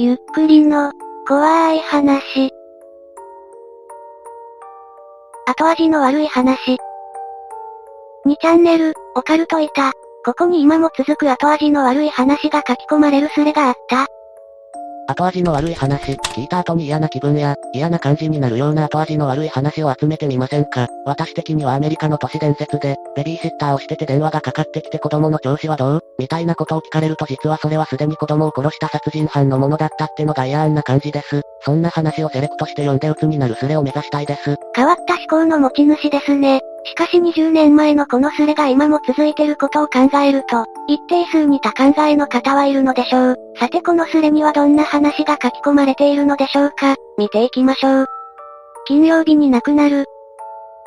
ゆっくりの、怖い話。後味の悪い話。2チャンネル、オカルトいた。ここに今も続く後味の悪い話が書き込まれるスレがあった。後味の悪い話、聞いた後に嫌な気分や、嫌な感じになるような後味の悪い話を集めてみませんか。私的にはアメリカの都市伝説で、ベビーシッターをしてて電話がかかってきて子供の調子はどう？みたいなことを聞かれると実はそれはすでに子供を殺した殺人犯のものだったってのが嫌な感じです。そんな話をセレクトして読んで鬱になるスレを目指したいです。変わった思考の持ち主ですね。しかし20年前のこのスレが今も続いてることを考えると、一定数似た考えの方はいるのでしょう。さてこのスレにはどんな話が書き込まれているのでしょうか見ていきましょう。金曜日に亡くなる。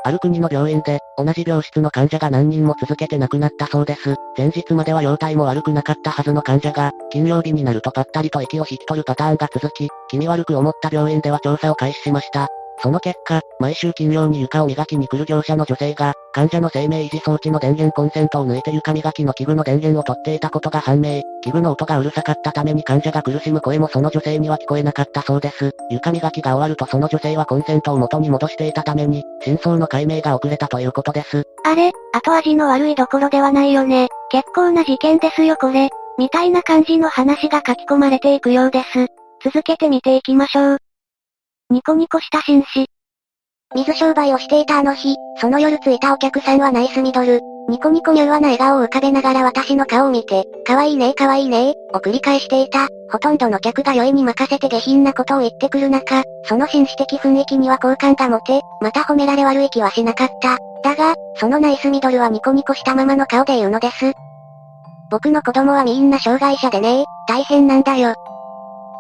ある国の病院で、同じ病室の患者が何人も続けて亡くなったそうです。前日までは容体も悪くなかったはずの患者が、金曜日になるとぱったりと息を引き取るパターンが続き、気味悪く思った病院では調査を開始しました。その結果、毎週金曜に床を磨きに来る業者の女性が、患者の生命維持装置の電源コンセントを抜いて床磨きの器具の電源を取っていたことが判明。器具の音がうるさかったために患者が苦しむ声もその女性には聞こえなかったそうです。床磨きが終わるとその女性はコンセントを元に戻していたために、真相の解明が遅れたということです。あれ、後味の悪いどころではないよね。結構な事件ですよこれ。みたいな感じの話が書き込まれていくようです。続けて見ていきましょう。ニコニコした紳士。水商売をしていたあの日、その夜着いたお客さんはナイスミドル。ニコニコ柔和な笑顔を浮かべながら私の顔を見て、可愛いねえ可愛いねえを繰り返していた。ほとんどの客が酔いに任せて下品なことを言ってくる中、その紳士的雰囲気には好感が持て、また褒められ悪い気はしなかった。だが、そのナイスミドルはニコニコしたままの顔で言うのです。僕の子供はみんな障害者でね大変なんだよ。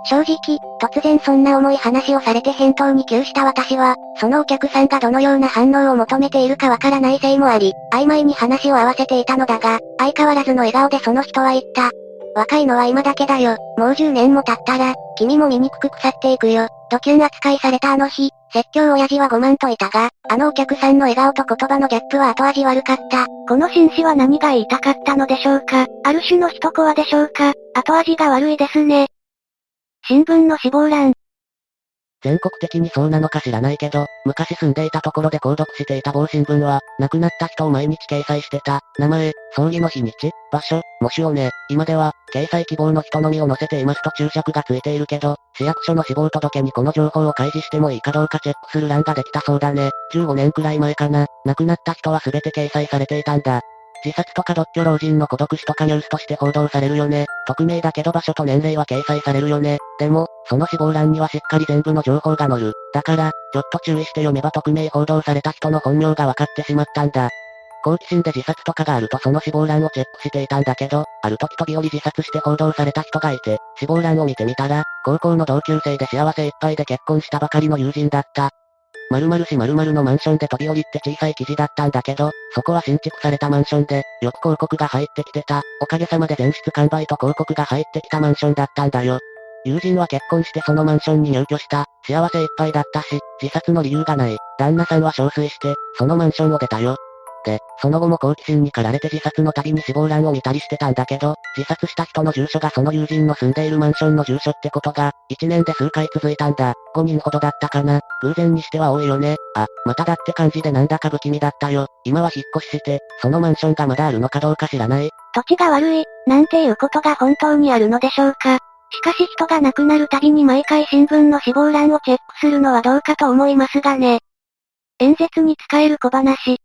正直、突然そんな重い話をされて返答に窮した私は、そのお客さんがどのような反応を求めているかわからないせいもあり、曖昧に話を合わせていたのだが、相変わらずの笑顔でその人は言った。若いのは今だけだよ。もう10年も経ったら、君も醜く腐っていくよ。ドキュン扱いされたあの日、説教親父は5万といたが、あのお客さんの笑顔と言葉のギャップは後味悪かった。この紳士は何が言いたかったのでしょうかある種の一コアでしょうか後味が悪いですね。新聞の死亡欄。全国的にそうなのか知らないけど、昔住んでいたところで購読していた某新聞は、亡くなった人を毎日掲載してた。名前、葬儀の日にち、場所、模試をね。今では、掲載希望の人のみを載せていますと注釈がついているけど、市役所の死亡届にこの情報を開示してもいいかどうかチェックする欄ができたそうだね。15年くらい前かな。亡くなった人は全て掲載されていたんだ。自殺とか独居老人の孤独死とかニュースとして報道されるよね。匿名だけど場所と年齢は掲載されるよね。でも、その死亡欄にはしっかり全部の情報が載る。だから、ちょっと注意して読めば匿名報道された人の本名が分かってしまったんだ。好奇心で自殺とかがあるとその死亡欄をチェックしていたんだけど、ある時飛び降り自殺して報道された人がいて、死亡欄を見てみたら、高校の同級生で幸せいっぱいで結婚したばかりの友人だった。〇〇市〇〇のマンションで飛び降りって小さい記事だったんだけど、そこは新築されたマンションで、よく広告が入ってきてた。おかげさまで全室完売と広告が入ってきたマンションだったんだよ。友人は結婚してそのマンションに入居した。幸せいっぱいだったし、自殺の理由がない。旦那さんは憔悴して、そのマンションを出たよ。で、その後も好奇心に駆られて自殺の度に死亡欄を見たりしてたんだけど、自殺した人の住所がその友人の住んでいるマンションの住所ってことが、1年で数回続いたんだ。5人ほどだったかな。偶然にしては多いよね。あ、まただって感じでなんだか不気味だったよ。今は引っ越しして、そのマンションがまだあるのかどうか知らない。土地が悪い、なんていうことが本当にあるのでしょうか。しかし人が亡くなるたびに毎回新聞の死亡欄をチェックするのはどうかと思いますがね。演説に使える小話。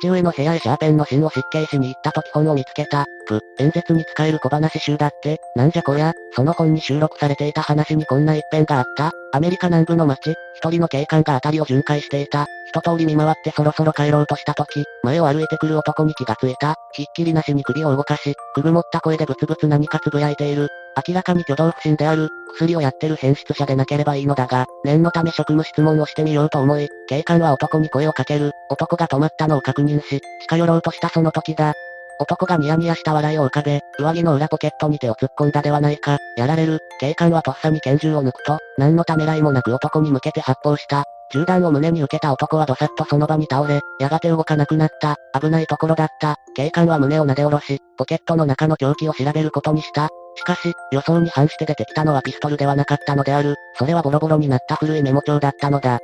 父上の部屋へシャーペンの芯を失敬しに行った時本を見つけた。ぷ、演説に使える小話集だって、なんじゃこりゃ、その本に収録されていた話にこんな一編があった。アメリカ南部の町、一人の警官が辺りを巡回していた。一通り見回ってそろそろ帰ろうとした時、前を歩いてくる男に気がついた。ひっきりなしに首を動かし、くぐもった声でブツブツ何かつぶやいている。明らかに挙動不審である、薬をやってる変質者でなければいいのだが、念のため職務質問をしてみようと思い、警官は男に声をかける、男が止まったのを確認し、近寄ろうとしたその時だ。男がニヤニヤした笑いを浮かべ、上着の裏ポケットに手を突っ込んだではないか。やられる。警官はとっさに拳銃を抜くと、何のためらいもなく男に向けて発砲した。銃弾を胸に受けた男はどさっとその場に倒れ、やがて動かなくなった。危ないところだった。警官は胸を撫で下ろし、ポケットの中の凶器を調べることにした。しかし、予想に反して出てきたのはピストルではなかったのである。それはボロボロになった古いメモ帳だったのだ。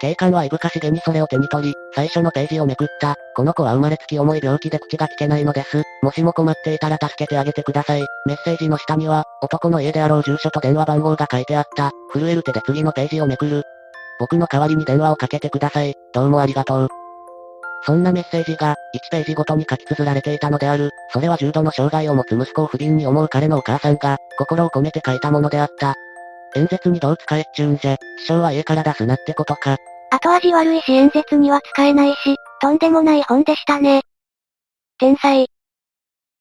警官はいぶかしげにそれを手に取り、最初のページをめくった。この子は生まれつき重い病気で口が聞けないのです。もしも困っていたら助けてあげてください。メッセージの下には、男の家であろう住所と電話番号が書いてあった。震える手で次のページをめくる。僕の代わりに電話をかけてください。どうもありがとう。そんなメッセージが、1ページごとに書き綴られていたのである。それは重度の障害を持つ息子を不憫に思う彼のお母さんが、心を込めて書いたものであった。演説にどう使えっちゅうんじゃ、師匠は家から出すなってことか。後味悪いし演説には使えないし、とんでもない本でしたね。天才。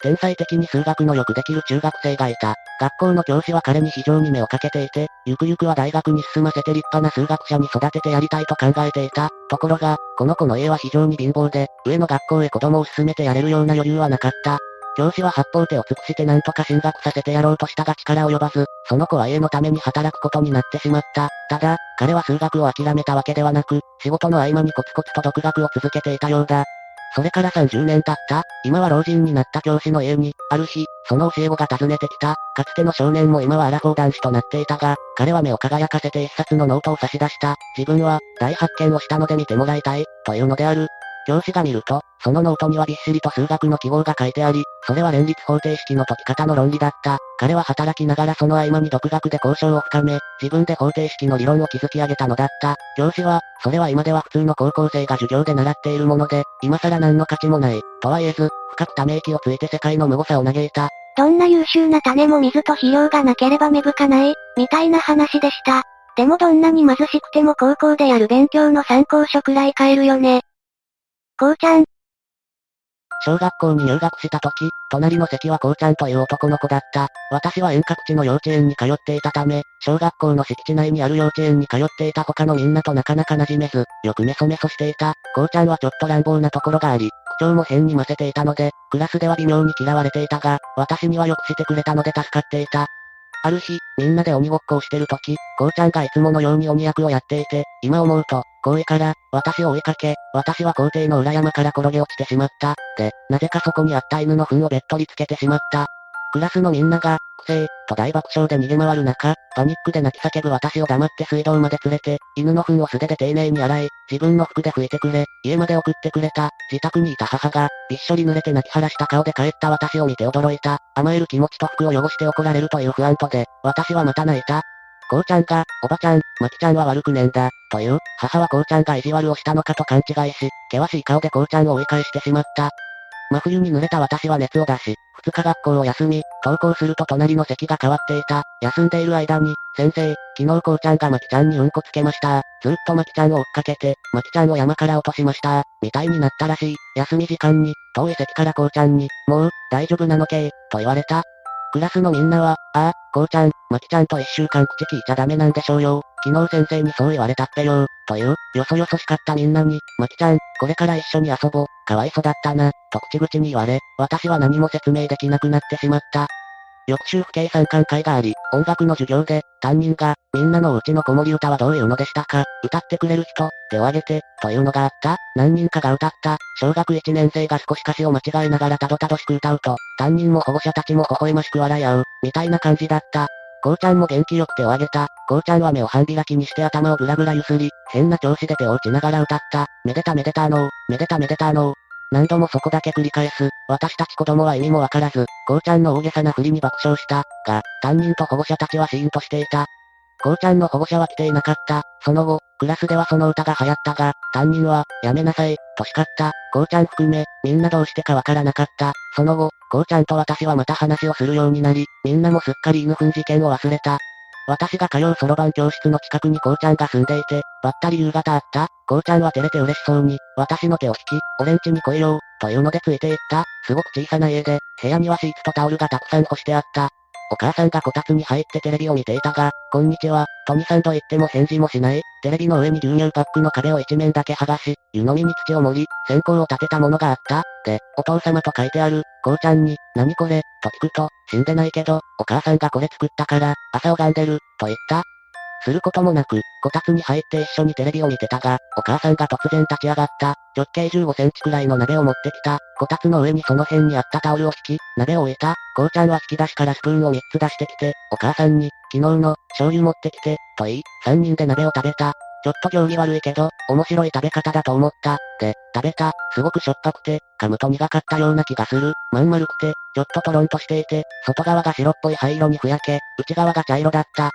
天才的に数学のよくできる中学生がいた。学校の教師は彼に非常に目をかけていて、ゆくゆくは大学に進ませて立派な数学者に育ててやりたいと考えていた。ところが、この子の家は非常に貧乏で、上の学校へ子供を進めてやれるような余裕はなかった。教師は八方手を尽くして何とか進学させてやろうとしたが力及ばず、その子は家のために働くことになってしまった。ただ、彼は数学を諦めたわけではなく、仕事の合間にコツコツと独学を続けていたようだ。それから30年経った、今は老人になった教師の家に、ある日、その教え子が訪ねてきた。かつての少年も今はアラフォー男子となっていたが、彼は目を輝かせて一冊のノートを差し出した。自分は、大発見をしたので見てもらいたい、というのである。教師が見ると、そのノートにはびっしりと数学の記号が書いてあり、それは連立方程式の解き方の論理だった。彼は働きながらその合間に独学で交渉を深め、自分で方程式の理論を築き上げたのだった。教師は、それは今では普通の高校生が授業で習っているもので、今更何の価値もない、とは言えず、深くため息をついて世界の無誤さを嘆いた。どんな優秀な種も水と肥料がなければ芽吹かない、みたいな話でした。でもどんなに貧しくても高校でやる勉強の参考書くらい買えるよね。こうちゃん、小学校に入学した時、隣の席はこうちゃんという男の子だった。私は遠隔地の幼稚園に通っていたため、小学校の敷地内にある幼稚園に通っていた他のみんなとなかなか馴染めず、よくメソメソしていた。こうちゃんはちょっと乱暴なところがあり、口調も変に混ぜていたので、クラスでは微妙に嫌われていたが、私にはよくしてくれたので助かっていた。ある日、みんなで鬼ごっこをしてるとき、こうちゃんがいつものように鬼役をやっていて、今思うと、行為から、私を追いかけ、私は皇帝の裏山から転げ落ちてしまった。で、なぜかそこにあった犬の糞をべっとりつけてしまった。クラスのみんなが、くせえ、と大爆笑で逃げ回る中、パニックで泣き叫ぶ私を黙って水道まで連れて、犬の糞を素手で丁寧に洗い、自分の服で拭いてくれ、家まで送ってくれた、自宅にいた母が、びっしょり濡れて泣き晴らした顔で帰った私を見て驚いた、甘える気持ちと服を汚して怒られるという不安とで、私はまた泣いた。こうちゃんが、おばちゃん、まきちゃんは悪くねんだ、という、母はこうちゃんが意地悪をしたのかと勘違いし、険しい顔でこうちゃんを追い返してしまった。真冬に濡れた私は熱を出し、二日学校を休み、登校すると隣の席が変わっていた。休んでいる間に、先生、昨日こうちゃんがまきちゃんにうんこつけました。ずっとまきちゃんを追っかけて、まきちゃんを山から落としました。みたいになったらしい。休み時間に、遠い席からこうちゃんに、もう、大丈夫なのけと言われた。クラスのみんなは、ああ、こうちゃん、まきちゃんと一週間口聞いちゃダメなんでしょうよ。昨日先生にそう言われたっぺよ。という、よそよそしかったみんなに、まきちゃん、これから一緒に遊ぼう。かわいそうだったな、と口々に言われ、私は何も説明できなくなってしまった。翌週不計算館会があり、音楽の授業で、担任が、みんなのお家の子守歌はどういうのでしたか歌ってくれる人、手を挙げて、というのがあった何人かが歌った。小学1年生が少し歌詞を間違えながらたどたどしく歌うと、担任も保護者たちも微笑ましく笑い合う、みたいな感じだった。こうちゃんも元気よく手を挙げた。こうちゃんは目を半開きにして頭をぐらぐらゆすり、変な調子で手を打ちながら歌った。めでためでたのー、めでためでたのー。何度もそこだけ繰り返す。私たち子供は意味もわからず、こうちゃんの大げさな振りに爆笑した。が、担任と保護者たちはシーンとしていた。こうちゃんの保護者は来ていなかった。その後、クラスではその歌が流行ったが、担任は、やめなさい、と叱った。こうちゃん含め、みんなどうしてかわからなかった。その後、こうちゃんと私はまた話をするようになり、みんなもすっかり犬糞事件を忘れた。私が通うそろばん教室の近くにこうちゃんが住んでいて、ばったり夕方あった、こうちゃんは照れて嬉しそうに、私の手を引き、俺ん家に来いよ、というのでついていった。すごく小さな家で、部屋にはシーツとタオルがたくさん干してあった。お母さんがこたつに入ってテレビを見ていたが、こんにちは、トニさんと言っても返事もしない。テレビの上に牛乳パックの壁を一面だけ剥がし、湯飲みに土を盛り、線香を立てたものがあった。で、お父様と書いてある、こうちゃんに、何これ、と聞くと、死んでないけど、お母さんがこれ作ったから、朝拝んでる、と言った。することもなく、こたつに入って一緒にテレビを見てたが、お母さんが突然立ち上がった。直径15センチくらいの鍋を持ってきた。こたつの上にその辺にあったタオルを引き、鍋を置いた。こうちゃんは引き出しからスプーンを3つ出してきて、お母さんに、昨日の、醤油持ってきて、と言い、3人で鍋を食べた。ちょっと行儀悪いけど、面白い食べ方だと思った。で、食べた。すごくしょっぱくて、噛むと苦かったような気がする。まん丸くて、ちょっとトロンとしていて、外側が白っぽい灰色にふやけ、内側が茶色だった。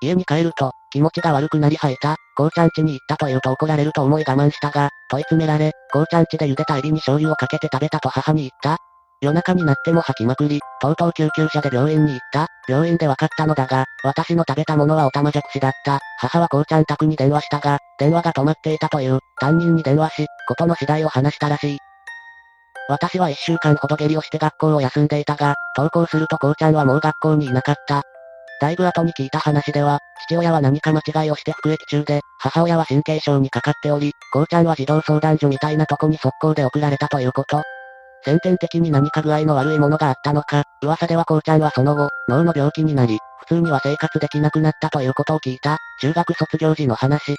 家に帰ると、気持ちが悪くなり吐いた。こうちゃん家に行ったと言うと怒られると思い我慢したが、問い詰められ、こうちゃん家で茹でたエビに醤油をかけて食べたと母に言った。夜中になっても吐きまくり、とうとう救急車で病院に行った。病院で分かったのだが、私の食べたものはオタマジャクシだった。母はこうちゃん宅に電話したが、電話が止まっていたという、担任に電話し、ことの次第を話したらしい。私は一週間ほど下痢をして学校を休んでいたが、登校するとこうちゃんはもう学校にいなかった。だいぶ後に聞いた話では、父親は何か間違いをして服役中で、母親は神経症にかかっており、こうちゃんは児童相談所みたいなとこに速攻で送られたということ。先天的に何か具合の悪いものがあったのか、噂ではこうちゃんはその後、脳の病気になり、普通には生活できなくなったということを聞いた、中学卒業時の話。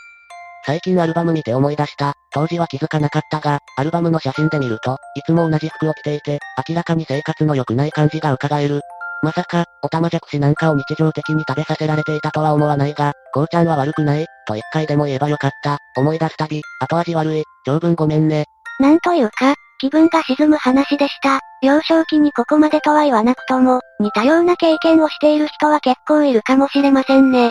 最近アルバム見て思い出した。当時は気づかなかったが、アルバムの写真で見ると、いつも同じ服を着ていて、明らかに生活の良くない感じが伺える。まさか、オタマジャクシなんかを日常的に食べさせられていたとは思わないが、こうちゃんは悪くない、と一回でも言えばよかった。思い出すたび、後味悪い、長文ごめんね。なんというか、気分が沈む話でした。幼少期にここまでとは言わなくとも、似たような経験をしている人は結構いるかもしれませんね。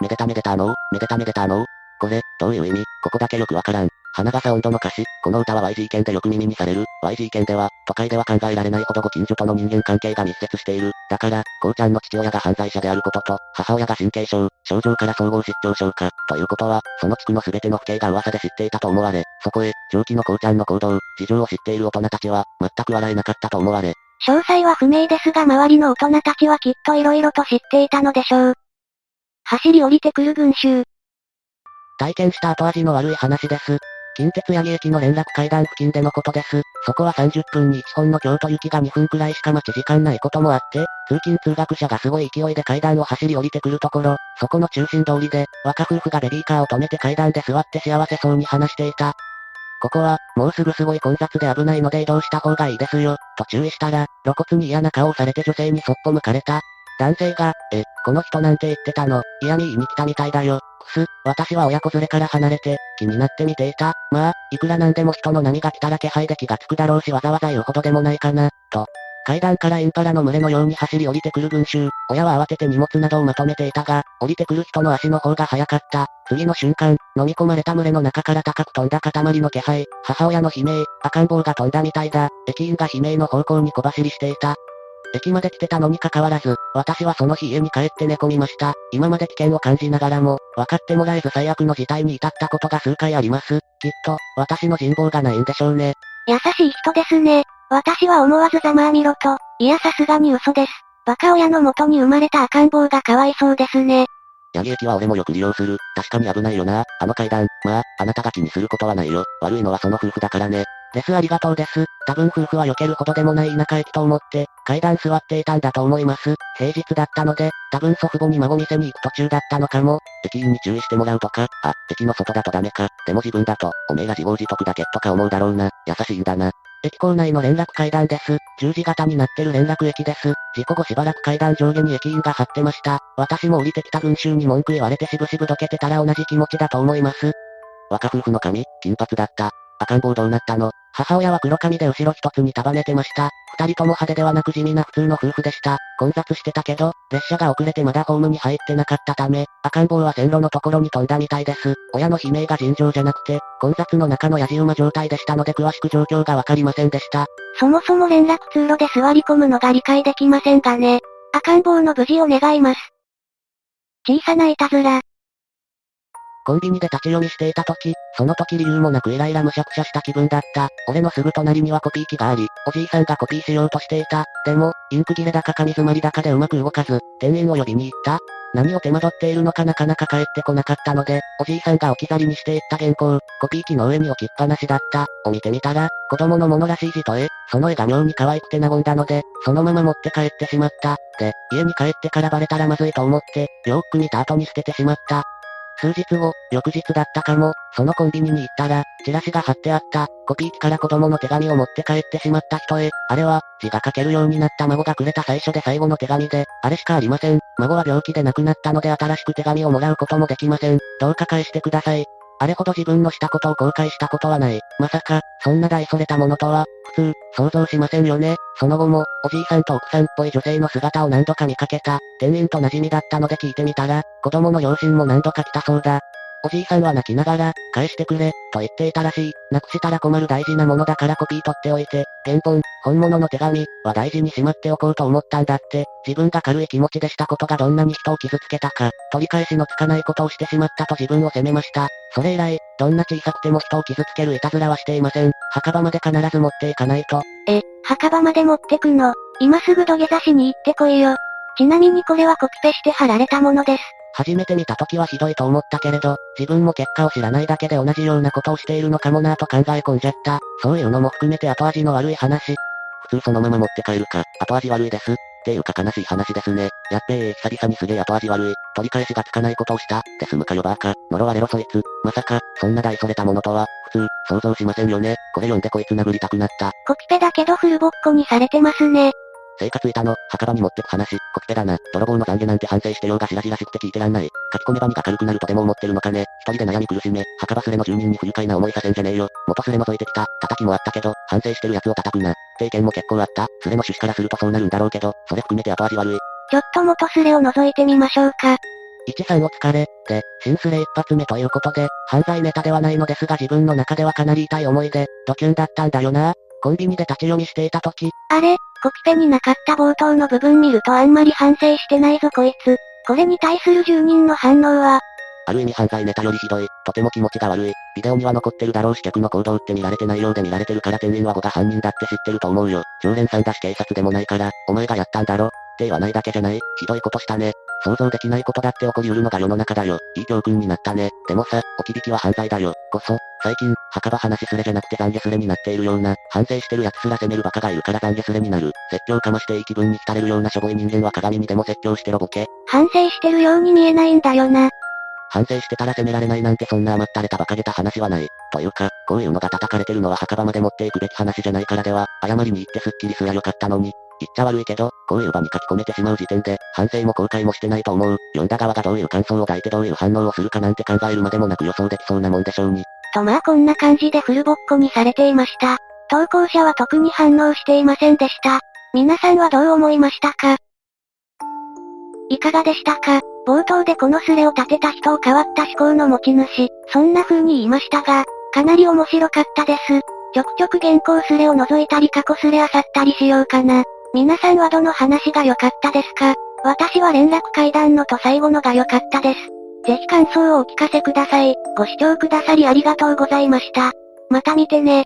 めでためでたの？めでためでたの？これ、どういう意味？ここだけよくわからん。花笠温度の歌詞、この歌は YG 県でよく耳にされる。YG 県では、都会では考えられないほどご近所との人間関係が密接している。だから、こうちゃんの父親が犯罪者であることと、母親が神経症、症状から総合失調症か、ということは、その地区の全ての父兄が噂で知っていたと思われ、そこへ、上記のこうちゃんの行動、事情を知っている大人たちは、全く笑えなかったと思われ。詳細は不明ですが周りの大人たちはきっと色々と知っていたのでしょう。走り降りてくる群衆。体験した後味の悪い話です。近鉄八木駅の連絡階段付近でのことです。そこは30分に1本の京都行きが2分くらいしか待ち時間ないこともあって、通勤通学者がすごい勢いで階段を走り降りてくるところ、そこの中心通りで、若夫婦がベビーカーを止めて階段で座って幸せそうに話していた。ここは、もうすぐすごい混雑で危ないので移動した方がいいですよ、と注意したら、露骨に嫌な顔をされて女性にそっぽ向かれた。男性が、え、この人なんて言ってたの、嫌味言いに来たみたいだよ。くす、私は親子連れから離れて、気になって見ていた。まあ、いくらなんでも人の波が来たら気配で気がつくだろうしわざわざ言うほどでもないかな、と。階段からインパラの群れのように走り降りてくる群衆。親は慌てて荷物などをまとめていたが、降りてくる人の足の方が早かった。次の瞬間、飲み込まれた群れの中から高く飛んだ塊の気配。母親の悲鳴、赤ん坊が飛んだみたいだ。駅員が悲鳴の方向に小走りしていた。駅まで来てたのに関わらず、私はその日家に帰って寝込みました。今まで危険を感じながらも、分かってもらえず最悪の事態に至ったことが数回あります。きっと、私の人望がないんでしょうね。優しい人ですね。私は思わずざまあみろと、いやさすがに嘘です。バカ親の元に生まれた赤ん坊がかわいそうですね。ヤギ駅は俺もよく利用する。確かに危ないよな。あの階段。まあ、あなたが気にすることはないよ。悪いのはその夫婦だからね。ですありがとうです。多分夫婦は避けるほどでもない田舎駅と思って、階段座っていたんだと思います。平日だったので、多分祖父母に孫店に行く途中だったのかも。駅員に注意してもらうとか、あ、駅の外だとダメか。でも自分だと、おめえが自業自得だけとか思うだろうな。優しいんだな。駅構内の連絡階段です。十字型になってる連絡駅です。事故後しばらく階段上下に駅員が張ってました。私も降りてきた群衆に文句言われてしぶしぶどけてたら同じ気持ちだと思います。若夫婦の髪、金髪だった。赤ん坊どうなったの？母親は黒髪で後ろ一つに束ねてました。二人とも派手ではなく地味な普通の夫婦でした。混雑してたけど、列車が遅れてまだホームに入ってなかったため、赤ん坊は線路のところに飛んだみたいです。親の悲鳴が尋常じゃなくて、混雑の中のやじ馬状態でしたので詳しく状況がわかりませんでした。そもそも連絡通路で座り込むのが理解できませんがね。赤ん坊の無事を願います。小さないたずら。コンビニで立ち読みしていた時、その時理由もなくイライラむしゃくしゃした気分だった。俺のすぐ隣にはコピー機があり、おじいさんがコピーしようとしていた。でも、インク切れだか紙詰まりだかでうまく動かず、店員を呼びに行った。何を手間取っているのかなかなか帰ってこなかったので、おじいさんが置き去りにしていった原稿、コピー機の上に置きっぱなしだった、を見てみたら、子供のものらしい字と絵、その絵が妙に可愛くて和んだので、そのまま持って帰ってしまった。で、家に帰ってからバレたらまずいと思って、よーく見た後に捨ててしまった。数日後、翌日だったかも、そのコンビニに行ったら、チラシが貼ってあった、コピー機から子供の手紙を持って帰ってしまった人へ、あれは、字が書けるようになった孫がくれた最初で最後の手紙で、あれしかありません。孫は病気で亡くなったので新しく手紙をもらうこともできません。どうか返してください。あれほど自分のしたことを後悔したことはない。まさか、そんな大それたものとは、普通、想像しませんよね。その後も、おじいさんと奥さんっぽい女性の姿を何度か見かけた。店員と馴染みだったので聞いてみたら、子供の両親も何度か来たそうだ。おじいさんは泣きながら、返してくれ、と言っていたらしい。なくしたら困る大事なものだからコピー取っておいて、原本、本物の手紙、は大事にしまっておこうと思ったんだって。自分が軽い気持ちでしたことがどんなに人を傷つけたか、取り返しのつかないことをしてしまったと自分を責めました。それ以来、どんな小さくても人を傷つけるいたずらはしていません。墓場まで必ず持っていかないと。え、墓場まで持ってくの今すぐ土下座しに行ってこいよ。ちなみにこれはコピペして貼られたものです。初めて見た時はひどいと思ったけれど、自分も結果を知らないだけで同じようなことをしているのかもなぁと考え込んじゃった。そういうのも含めて後味の悪い話。普通そのまま持って帰るか、後味悪いです。っていうか悲しい話ですね。やっべえ、久々にすげえ後味悪い。取り返しがつかないことをした。って済むかよバーカ。呪われろそいつ。まさか、そんな大それたものとは、普通、想像しませんよね。これ読んでこいつ殴りたくなった。コピペだけどフルボッコにされてますね。生活板の、墓場に持ってく話、コピペだな。泥棒の懺悔なんて反省してようがしらじらしくて聞いてらんない。書き込めば身が軽くなるとでも思ってるのかね。一人で悩み苦しめ、墓場すれの住人に不愉快な思いさせんじゃねえよ。元すれ覗いてきた。叩きもあったけど、反省してる奴を叩くな。って意見も結構あった。すれの趣旨からするとそうなるんだろうけど、それ含めて後味悪い。ちょっと元すれを覗いてみましょうか。一さんお疲れ。で、新スレ一発目ということで、犯罪ネタではないのですが自分の中ではかなり痛い思いで、ドキュンだったんだよな。コンビニで立ち読みしていた時。あれ、コピペになかった冒頭の部分見るとあんまり反省してないぞこいつ。これに対する住人の反応は、ある意味犯罪ネタよりひどい。とても気持ちが悪い。ビデオには残ってるだろうし客の行動って見られてないようで見られてるから店員は5が犯人だって知ってると思うよ。常連さんだし警察でもないから、お前がやったんだろ。って言わないだけじゃない。ひどいことしたね。想像できないことだって起こりうるのが世の中だよ。いい教訓になったね。でもさ、置き引きは犯罪だよ。こそ、最近、墓場話すれじゃなくて懺悔すれになっているような、反省してる奴すら責めるバカがいるから懺悔すれになる。説教かましていい気分に浸れるようなしょぼい人間は鏡にでも説教してろボケ。反省してるように見えないんだよな。反省してたら責められないなんてそんな甘ったれた馬鹿げた話はない。というか、こういうのが叩かれてるのは墓場まで持っていくべき話じゃないからでは、謝りに行ってスッキリすりゃよかったのに。言っちゃ悪いけど、こういう場に書き込めてしまう時点で、反省も後悔もしてないと思う。読んだ側がどういう感想を抱いてどういう反応をするかなんて考えるまでもなく予想できそうなもんでしょうに。とまあこんな感じでフルボッコにされていました。投稿者は特に反応していませんでした。皆さんはどう思いましたか？いかがでしたか？冒頭でこのスレを立てた人を変わった思考の持ち主、そんな風に言いましたが、かなり面白かったです。ちょくちょく原稿スレを除いたり過去スレあさったりしようかな。皆さんはどの話が良かったですか？私は連絡会談のと最後のが良かったです。ぜひ感想をお聞かせください。ご視聴くださりありがとうございました。また見てね。